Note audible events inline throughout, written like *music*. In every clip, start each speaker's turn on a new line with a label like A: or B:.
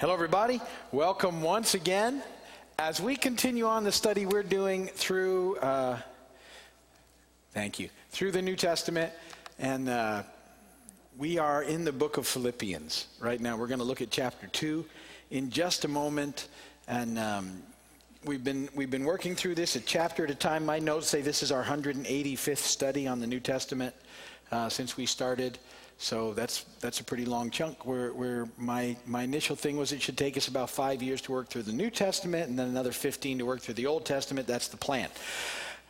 A: Hello, everybody. Welcome once again. As we continue on the study we're doing through, uh, thank you, through the New Testament, and uh, we are in the book of Philippians right now. We're going to look at chapter 2 in just a moment. And um, we've, been, we've been working through this a chapter at a time. My notes say this is our 185th study on the New Testament uh, since we started. So that's that's a pretty long chunk. Where where my my initial thing was it should take us about five years to work through the New Testament, and then another 15 to work through the Old Testament. That's the plan.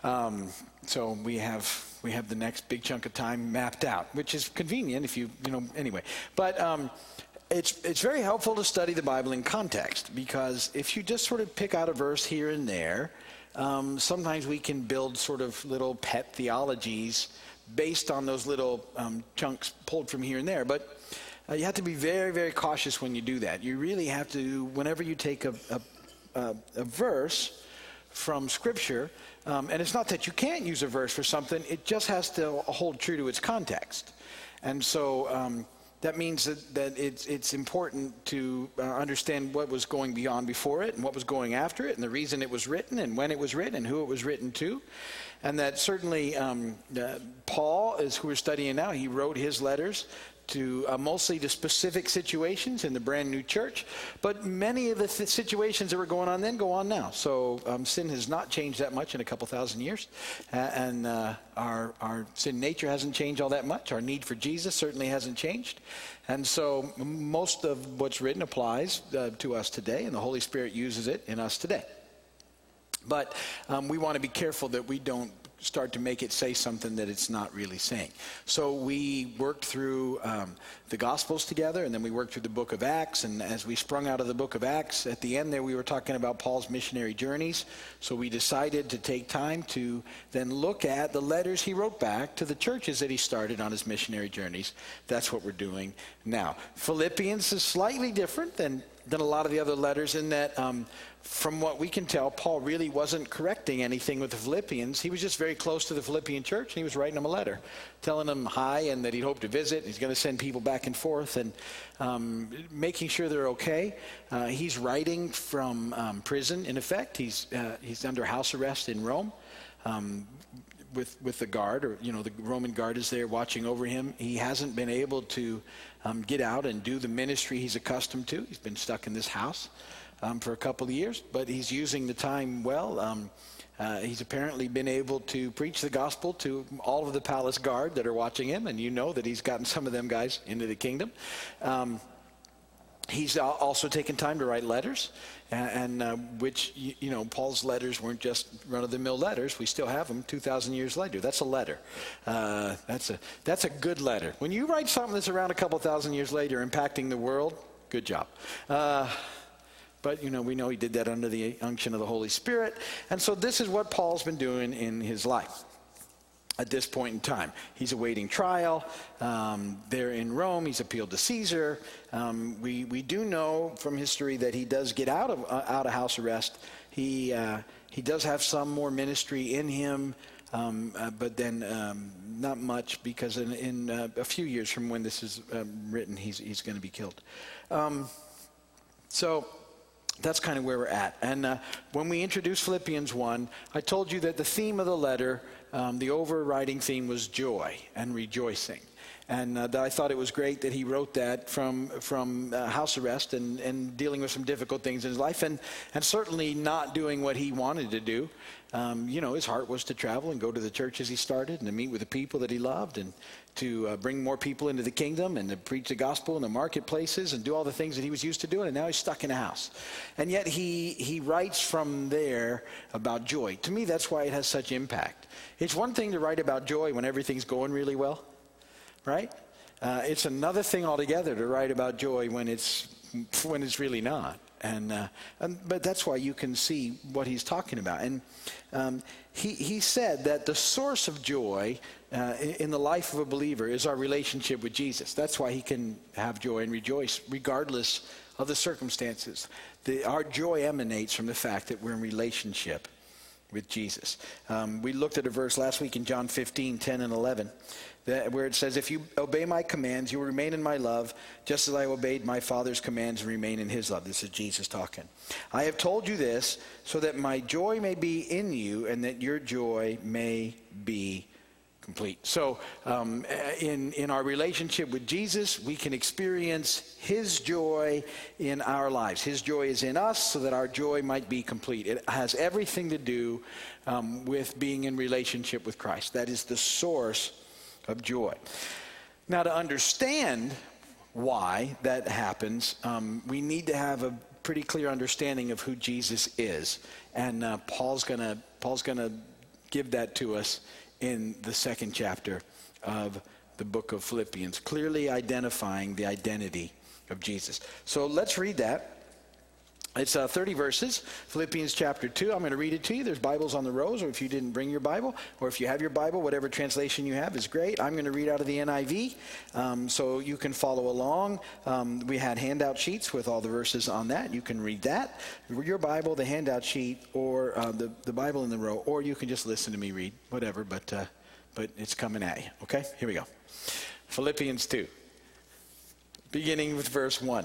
A: Um, so we have we have the next big chunk of time mapped out, which is convenient if you you know anyway. But um, it's it's very helpful to study the Bible in context because if you just sort of pick out a verse here and there, um, sometimes we can build sort of little pet theologies based on those little um, chunks pulled from here and there. But uh, you have to be very, very cautious when you do that. You really have to, whenever you take a, a, a, a verse from Scripture, um, and it's not that you can't use a verse for something, it just has to hold true to its context. And so um, that means that, that it's, it's important to uh, understand what was going beyond before it and what was going after it and the reason it was written and when it was written and who it was written to and that certainly um, uh, Paul, is who we're studying now, he wrote his letters to uh, mostly to specific situations in the brand new church, but many of the th- situations that were going on then go on now. So um, sin has not changed that much in a couple thousand years, uh, and uh, our our sin nature hasn't changed all that much. Our need for Jesus certainly hasn't changed, and so most of what's written applies uh, to us today, and the Holy Spirit uses it in us today. But um, we want to be careful that we don't start to make it say something that it's not really saying. So we worked through um, the Gospels together, and then we worked through the book of Acts. And as we sprung out of the book of Acts, at the end there, we were talking about Paul's missionary journeys. So we decided to take time to then look at the letters he wrote back to the churches that he started on his missionary journeys. That's what we're doing now. Philippians is slightly different than than a lot of the other letters in that um, from what we can tell, Paul really wasn't correcting anything with the Philippians. He was just very close to the Philippian church, and he was writing them a letter, telling them hi and that he'd hope to visit. He's going to send people back and forth and um, making sure they're okay. Uh, he's writing from um, prison, in effect. He's, uh, he's under house arrest in Rome. Um, with, with the guard, or you know, the Roman guard is there watching over him. He hasn't been able to um, get out and do the ministry he's accustomed to. He's been stuck in this house um, for a couple of years, but he's using the time well. Um, uh, he's apparently been able to preach the gospel to all of the palace guard that are watching him, and you know that he's gotten *laughs* some of them guys into the kingdom. He's also taken time to write letters, and, and uh, which, you, you, know, Paul's letters weren't just run of the mill letters. We still have them 2,000 years later. That's a letter. Uh, that's, a, that's a good letter. When you write something that's around a couple thousand years later impacting the world, good job. Uh, but, you know, we know he did that under the unction of the Holy Spirit. And so this is what Paul's been doing in his life at this point in time. He's awaiting trial. Um, there in Rome, he's appealed to Caesar. Um, we, we do know from history that he does get out of, uh, out of house arrest. He, uh, he does have some more ministry in him, um, uh, but then um, not much because in, in uh, a few years from when this is um, written, he's, he's going to be killed. Um, so that's kind of where we're at. And uh, when we introduced Philippians 1, I told you that the theme of the letter, um, the overriding theme was joy and rejoicing. And uh, that I thought it was great that he wrote that from, from uh, house arrest and, and dealing with some difficult things in his life and, and certainly not doing what he wanted to do. Um, you know, his heart was to travel and go to the churches he started and to meet with the people that he loved and to uh, bring more people into the kingdom and to preach the gospel in the marketplaces and do all the things that he was used to doing. And now he's stuck in a house. And yet he, he writes from there about joy. To me, that's why it has such impact. It's one thing to write about joy when everything's going really well, right? Uh, it's another thing altogether to write about joy when it's, when it's really not. And, uh, and, but that's why you can see what he's talking about. And um, he, he said that the source of joy uh, in the life of a believer is our relationship with Jesus. That's why he can have joy and rejoice regardless of the circumstances. The, our joy emanates from the fact that we're in relationship with Jesus. Um, we looked at a verse last week in John 15, 10 and 11, that, where it says, If you obey my commands, you will remain in my love, just as I obeyed my Father's commands and remain in his love. This is Jesus talking. I have told you this so that my joy may be in you and that your joy may be complete. So, um, in, in our relationship with Jesus, we can experience His joy in our lives. His joy is in us so that our joy might be complete. It has everything to do um, with being in relationship with Christ. That is the source of joy. Now, to understand why that happens, um, we need to have a pretty clear understanding of who Jesus is. And uh, Paul's going to Paul's going to give that to us in the second chapter of the book of Philippians, clearly identifying the identity of Jesus. So let's read that. It's uh, 30 verses, Philippians chapter 2. I'm going to read it to you. There's Bibles on the rows, or if you didn't bring your Bible, or if you have your Bible, whatever translation you have is great. I'm going to read out of the NIV um, so you can follow along. Um, we had handout sheets with all the verses on that. You can read that. Your Bible, the handout sheet, or uh, the, the Bible in the row, or you can just listen to me read, whatever, but, uh, but it's coming at you. Okay? Here we go. Philippians 2, beginning with verse 1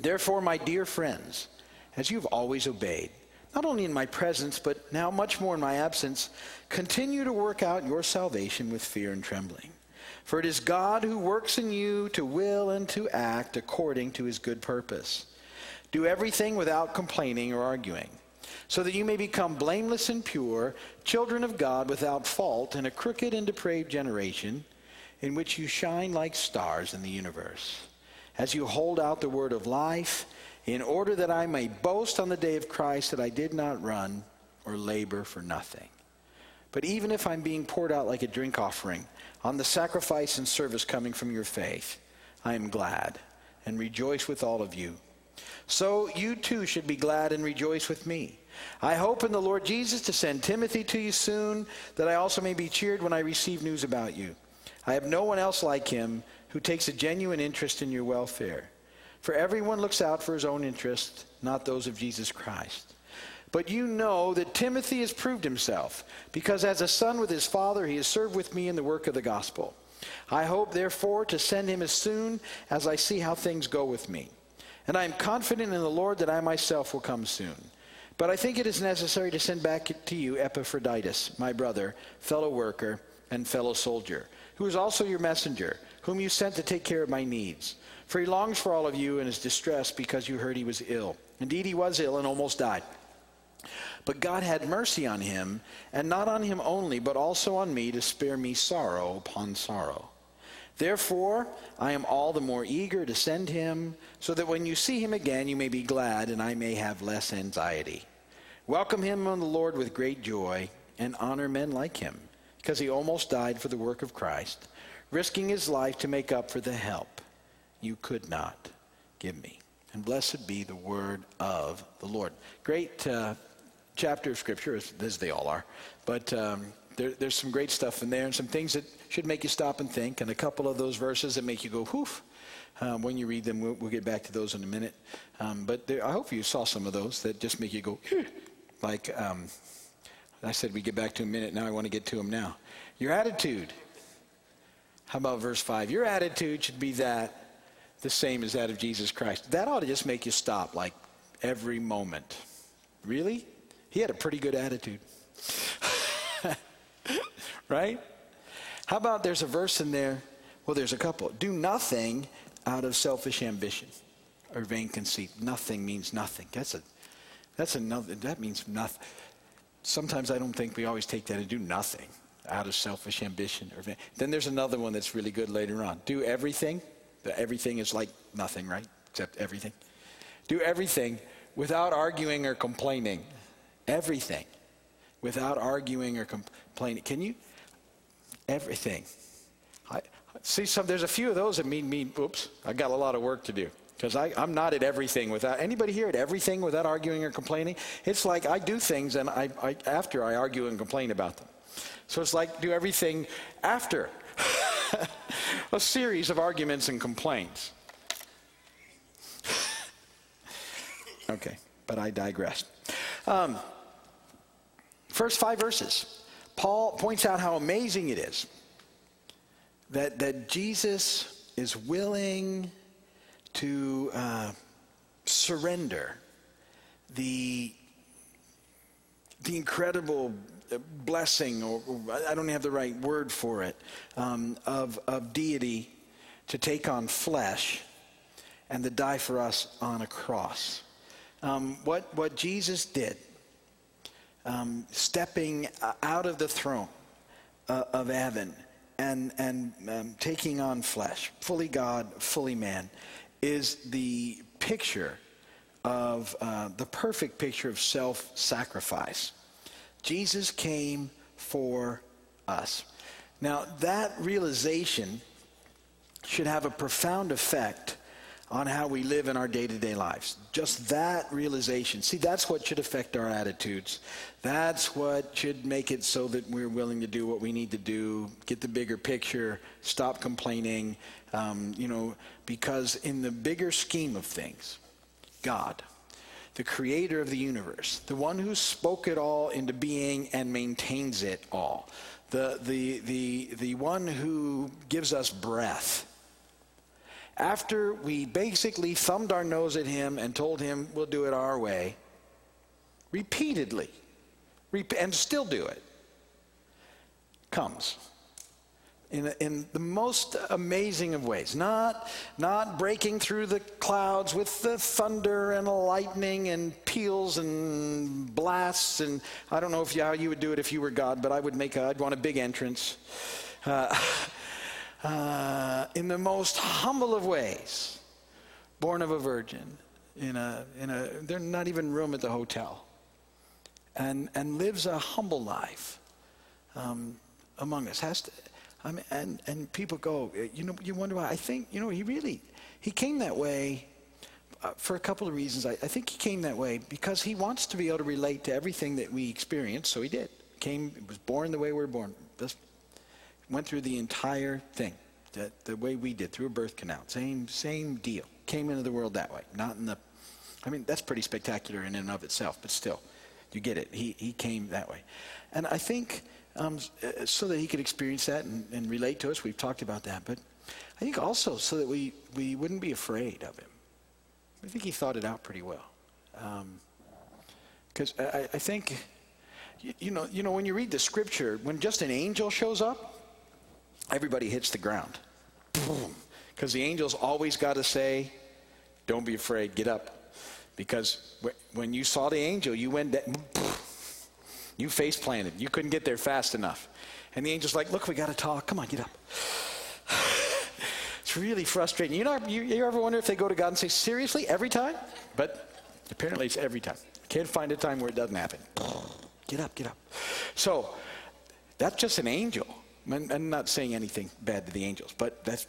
A: Therefore, my dear friends, as you've always obeyed, not only in my presence, but now much more in my absence, continue to work out your salvation with fear and trembling. For it is God who works in you to will and to act according to his good purpose. Do everything without complaining or arguing, so that you may become blameless and pure, children of God without fault in a crooked and depraved generation, in which you shine like stars in the universe as you hold out the word of life, in order that I may boast on the day of Christ that I did not run or labor for nothing. But even if I'm being poured out like a drink offering on the sacrifice and service coming from your faith, I am glad and rejoice with all of you. So you too should be glad and rejoice with me. I hope in the Lord Jesus to send Timothy to you soon, that I also may be cheered when I receive news about you. I have no one else like him who takes a genuine interest in your welfare. For everyone looks out for his own interest, not those of Jesus Christ. But you know that Timothy has proved himself, because as a son with his father, he has served with me in the work of the gospel. I hope, therefore, to send him as soon as I see how things go with me. And I am confident in the Lord that I myself will come soon. But I think it is necessary to send back to you Epaphroditus, my brother, fellow worker, and fellow soldier, who is also your messenger whom you sent to take care of my needs. For he longs for all of you and is distressed because you heard he was ill. Indeed, he was ill and almost died. But God had mercy on him, and not on him only, but also on me, to spare me sorrow upon sorrow. Therefore, I am all the more eager to send him, so that when you see him again, you may be glad, and I may have less anxiety. Welcome him on the Lord with great joy, and honor men like him, because he almost died for the work of Christ risking his life to make up for the help you could not give me. And blessed be the word of the Lord. Great uh, chapter of Scripture, as, as they all are, but um, there, there's some great stuff in there and some things that should make you stop and think, and a couple of those verses that make you go, whew. Um, when you read them, we'll, we'll, get back to those in a minute. Um, but there, I hope you saw some of those that just make you go, like um, I said, we get back to a minute. Now I want to get to them now. Your attitude. How about verse 5? Your attitude should be that the same as that of Jesus Christ. That ought to just make you stop like every moment. Really? He had a pretty good attitude. *laughs* right? How about there's a verse in there? Well, there's a couple. Do nothing out of selfish ambition or vain conceit. Nothing means nothing. That's a that's another that means nothing. Sometimes I don't think we always take that and do nothing out of selfish ambition or. Then there's another one that's really good later on. Do everything. The everything is like nothing, right? Except everything. Do everything without arguing or complaining. Everything without arguing or complaining. Can you? Everything. I, see, some, there's a few of those that mean, mean, oops, I got a lot of work to do. Because I'm not at everything without, anybody here at everything without arguing or complaining? It's like I do things and I, I after I argue and complain about them. So it's like do everything after *laughs* a series of arguments and complaints. *laughs* okay, but I digress. Um, first five verses, Paul points out how amazing it is that, that Jesus is willing to uh, surrender the, the incredible blessing, or, or, I don't have the right word for it, um, of, of deity to take on flesh and to die for us on a cross. Um, what, what Jesus did, um, stepping out of the throne uh, of heaven and, and um, taking on flesh, fully God, fully man, is the picture of uh, the perfect picture of self sacrifice. Jesus came for us. Now, that realization should have a profound effect on how we live in our day to day lives. Just that realization. See, that's what should affect our attitudes. That's what should make it so that we're willing to do what we need to do, get the bigger picture, stop complaining, um, you know, because in the bigger scheme of things, God, the creator of the universe, the one who spoke it all into being and maintains it all, the, the, the, the one who gives us breath. After we basically thumbed our nose at him and told him we'll do it our way, repeatedly, and still do it, comes in, in the most amazing of ways. Not, not breaking through the clouds with the thunder and lightning and peals and blasts. And I don't know if you, how you would do it if you were God, but I would make a, I'd want a big entrance. Uh, *laughs* uh, in the most humble of ways, born of a virgin, in a, in a, there's not even room at the hotel, and, and lives a humble life um, among us. Has to, I mean, and, and people go, you know, you wonder why. I think, you know, he really, he came that way uh, for a couple of reasons. I, I, think he came that way because he wants to be able to relate to everything that we experience, so he did. Came, was born the way we we're born. Just went through the entire thing, the, the way we did, through a birth canal. Same, same deal. Came into the world that way, not in the, I mean, that's pretty spectacular in and of itself, but still, you get it. He, he came that way. And I think um, uh, so that he could experience that and, and relate to us, we've talked about that, but I think also so that we, we wouldn't be afraid of him. I think he thought it out pretty well. Because um, I, I think, you, you, know, you know, when you read the scripture, when just an angel shows up, everybody hits the ground. Because the angel's always got to say, don't be afraid, get up. Because when you saw the angel, you went, down, you face planted. You couldn't get there fast enough. And the angel's like, look, we got to talk. Come on, get up. *sighs* it's really frustrating. You know, you, you ever wonder if they go to God and say, seriously, every time? But apparently it's every time. Can't find a time where it doesn't happen. *sighs* Get up, get up. So that's just an angel. I'm not saying anything bad to the angels, but that's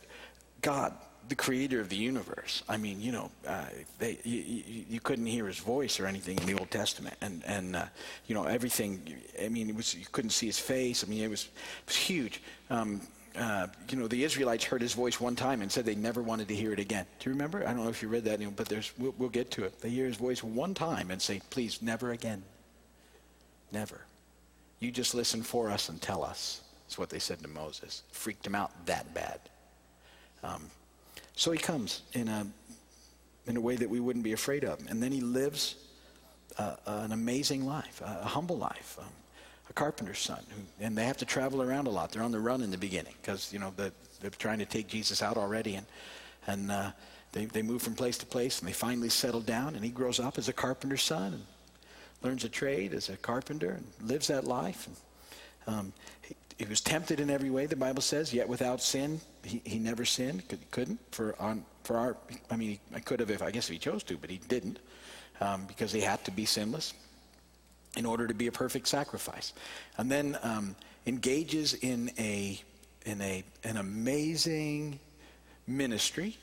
A: God, the creator of the universe. I mean, you know, uh, they, you, you, couldn't hear his voice or anything in the Old Testament, and and uh, you know everything. I mean, it was you couldn't see his face. I mean, it was it was huge. Um, uh, you know, the Israelites heard his voice one time and said they never wanted to hear it again. Do you remember? I don't know if you read that, but there's we'll, we'll get to it. They hear his voice one time and say, "Please, never again." Never. You just listen for us and tell us. That's what they said to Moses. Freaked him out that bad. Um, so he comes in a, in a way that we wouldn't be afraid of. And then he lives uh, an amazing life, a, a humble life. Um, a carpenter's son, who, and they have to travel around a lot. They're on the run in the beginning because you know the, they're trying to take Jesus out already, and and uh, they they move from place to place, and they finally settle down. And he grows up as a carpenter's son, and learns a trade as a carpenter, and lives that life. And, um, he, was tempted in every way, the Bible says, yet without sin, he, he never sinned. Could, couldn't for on for our. I mean, I could have if I guess if he chose to, but he didn't um, because he had to be sinless in order to be a perfect sacrifice. And then um, engages in a in a an amazing ministry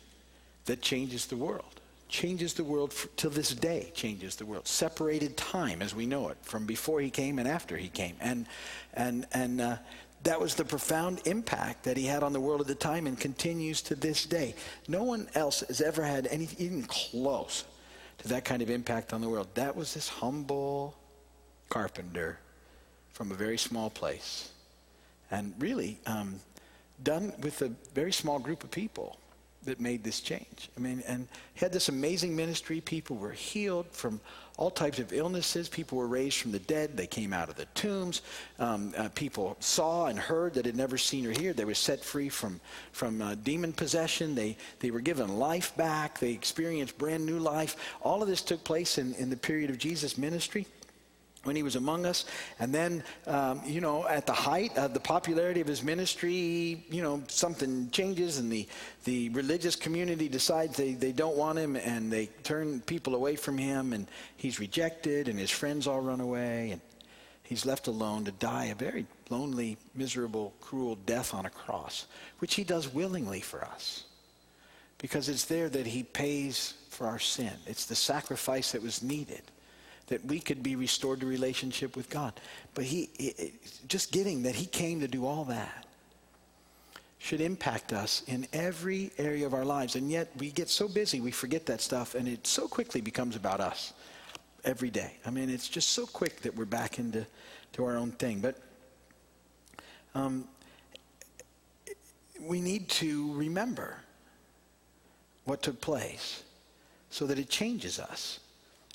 A: that changes the world. Changes the world for, this day. Changes the world. Separated time as we know it from before he came and after he came. And and and. Uh, that was the profound impact that he had on the world at the time and continues to this day. No one else has ever had anything even close to that kind of impact on the world. That was this humble, carpenter from a very small place. And really, um, done with a very small group of people that made this change. I mean, and had this amazing ministry. People were healed from all types of illnesses. People were raised from the dead. They came out of the tombs. Um, uh, people saw and heard that had never seen or heard. They were set free from, from uh, demon possession. They, they were given life back. They experienced brand new life. All of this took place in, in the period of Jesus' ministry when he was among us. And then, um, you know, at the height of the popularity of his ministry, you know, something changes and the, the religious community decides they, they don't want him and they turn people away from him and he's rejected and his friends all run away and he's left alone to die a very lonely, miserable, cruel death on a cross, which he does willingly for us. Because it's there that he pays for our sin. It's the sacrifice that was needed that we could be restored to relationship with God. But he, just getting that he came to do all that should impact us in every area of our lives. And yet we get so busy, we forget that stuff, and it so quickly becomes about us every day. I mean, it's just so quick that we're back into to our own thing. But um, we need to remember what took place so that it changes us.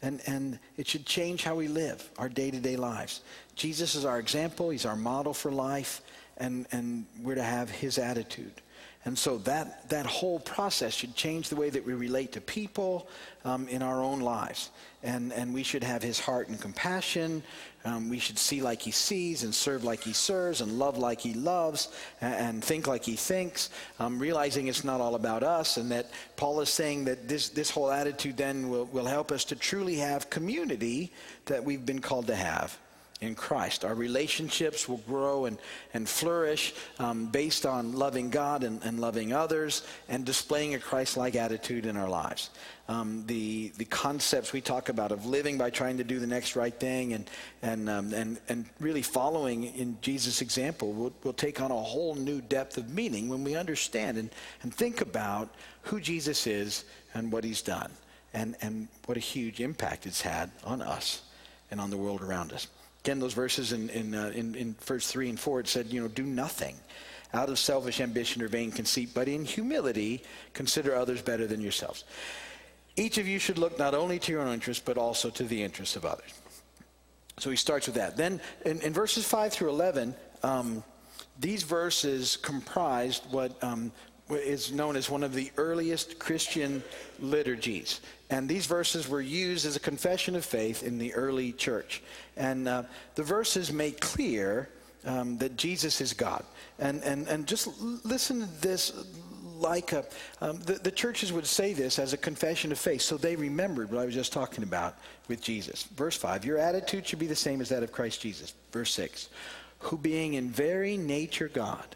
A: And, and it should change how we live our day to day lives. Jesus is our example, He's our model for life, and, and we're to have His attitude. And so that, that whole process should change the way that we relate to people um, in our own lives. And, and we should have his heart and compassion. Um, we should see like he sees and serve like he serves and love like he loves and, and think like he thinks, um, realizing it's not all about us. And that Paul is saying that this, this whole attitude then will, will help us to truly have community that we've been called to have in Christ. Our relationships will grow and, and flourish um, based on loving God and, and, loving others and displaying a Christ like attitude in our lives. Um, the, the concepts we talk about of living by trying to do the next right thing and, and, um, and, and really following in Jesus' example will, will take on a whole new depth of meaning when we understand and, and think about who Jesus is and what he's done and, and what a huge impact it's had on us and on the world around us. Again, those verses in, in, uh, in, in verse 3 and 4, it said, you know, do nothing out of selfish ambition or vain conceit, but in humility consider others better than yourselves. Each of you should look not only to your own interests, but also to the interests of others. So he starts with that. Then in, in verses 5 through 11, um, these verses comprised what um, is known as one of the earliest Christian liturgies. And these verses were used as a confession of faith in the early church. And uh, the verses make clear um, that Jesus is God. And, and, and just listen to this like a, um, the, the churches would say this as a confession of faith. So they remembered what I was just talking about with Jesus. Verse 5 Your attitude should be the same as that of Christ Jesus. Verse 6 Who being in very nature God,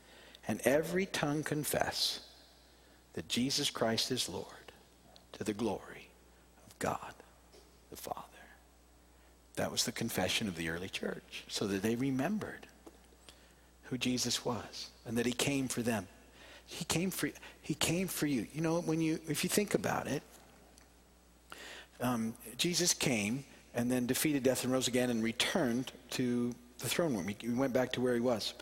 A: and every tongue confess that Jesus Christ is Lord, to the glory of God the Father. That was the confession of the early church, so that they remembered who Jesus was and that he came for them. He came for he came for you. You know, when you if you think about it, um, Jesus came and then defeated death and rose again and returned to the throne room. He, he went back to where he was,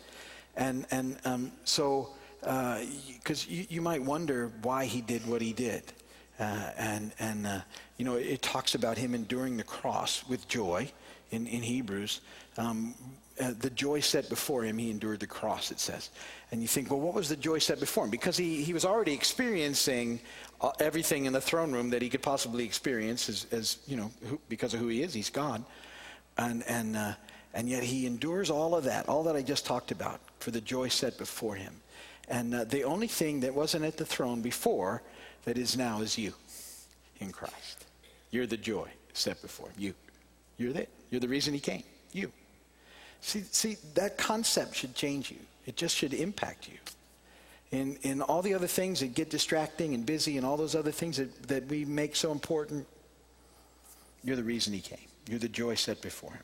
A: and and um, so because uh, you, you might wonder why he did what he did. Uh, and and uh, you know it talks about him enduring the cross with joy in, in Hebrews. Um, uh, the joy set before him, he endured the cross, it says. And you think, well, what was the joy set before him? Because he, he was already experiencing uh, everything in the throne room that he could possibly experience as, as you know, who, because of who he is. He's God. And, and, uh, and yet he endures all of that, all that I just talked about, for the joy set before him. And uh, the only thing that wasn't at the throne before that is now is you in Christ. You're the joy set before him. You. You're there. You're the reason he came. You. See, see, that concept should change you. It just should impact you. In, in all the other things that get distracting and busy and all those other things that, that we make so important, you're the reason he came. You're the joy set before him.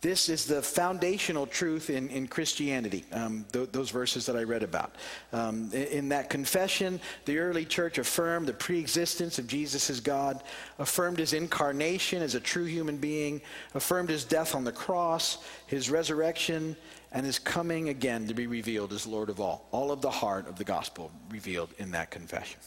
A: This is the foundational truth in, in Christianity, um, th- those verses that I read about. Um, in, that confession, the early church affirmed the preexistence of Jesus as God, affirmed his incarnation as a true human being, affirmed his death on the cross, his resurrection, and his coming again to be revealed as Lord of all. All of the heart of the gospel revealed in that confession.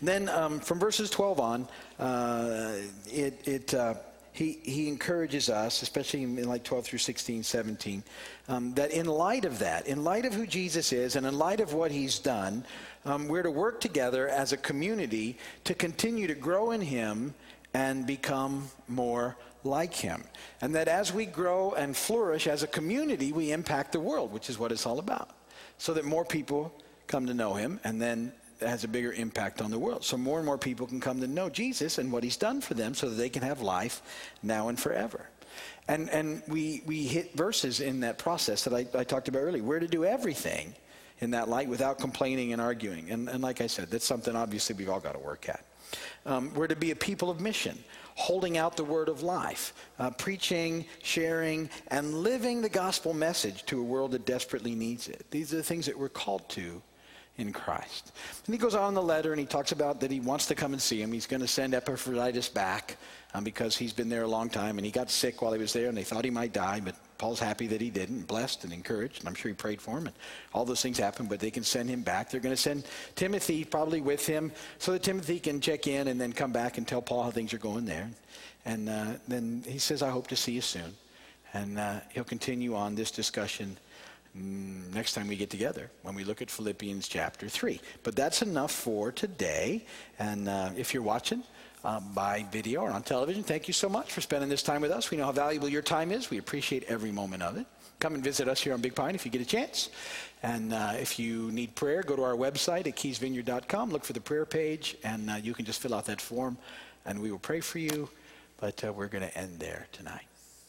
A: And then um, from verses 12 on, uh, it, it uh, he, he encourages us, especially in, like 12 through 16, 17, um, that in light of that, in light of who Jesus is, and in light of what he's done, um, we're to work together as a community to continue to grow in him and become more like him. And that as we grow and flourish as a community, we impact the world, which is what it's all about. So that more people come to know him and then has a bigger impact on the world. So more and more people can come to know Jesus and what he's done for them so that they can have life now and forever. And, and we, we hit verses in that process that I, I talked about earlier. We're to do everything in that light without complaining and arguing. And, and like I said, that's something obviously we've all got to work at. Um, we're to be a people of mission, holding out the word of life, uh, preaching, sharing, and living the gospel message to a world that desperately needs it. These are the things that we're called to in Christ. And he goes on in the letter and he talks about that he wants to come and see him. He's going to send Epaphroditus back um, because he's been there a long time and he got sick while he was there and they thought he might die, but Paul's happy that he didn't, blessed and encouraged, and I'm sure he prayed for him. And all those things happened, but they can send him back. They're going to send Timothy probably with him so that Timothy can check in and then come back and tell Paul how things are going there. And uh, then he says, I hope to see you soon. And uh, he'll continue on this discussion next time we get together when we look at Philippians chapter 3. But that's enough for today. And uh, if you're watching uh, by video or on television, thank you so much for spending this time with us. We know how valuable your time is. We appreciate every moment of it. Come and visit us here on Big Pine if you get a chance. And uh, if you need prayer, go to our website at keysvineyard.com, look for the prayer page, and uh, you can just fill out that form, and we will pray for you. But uh, we're going to end there tonight.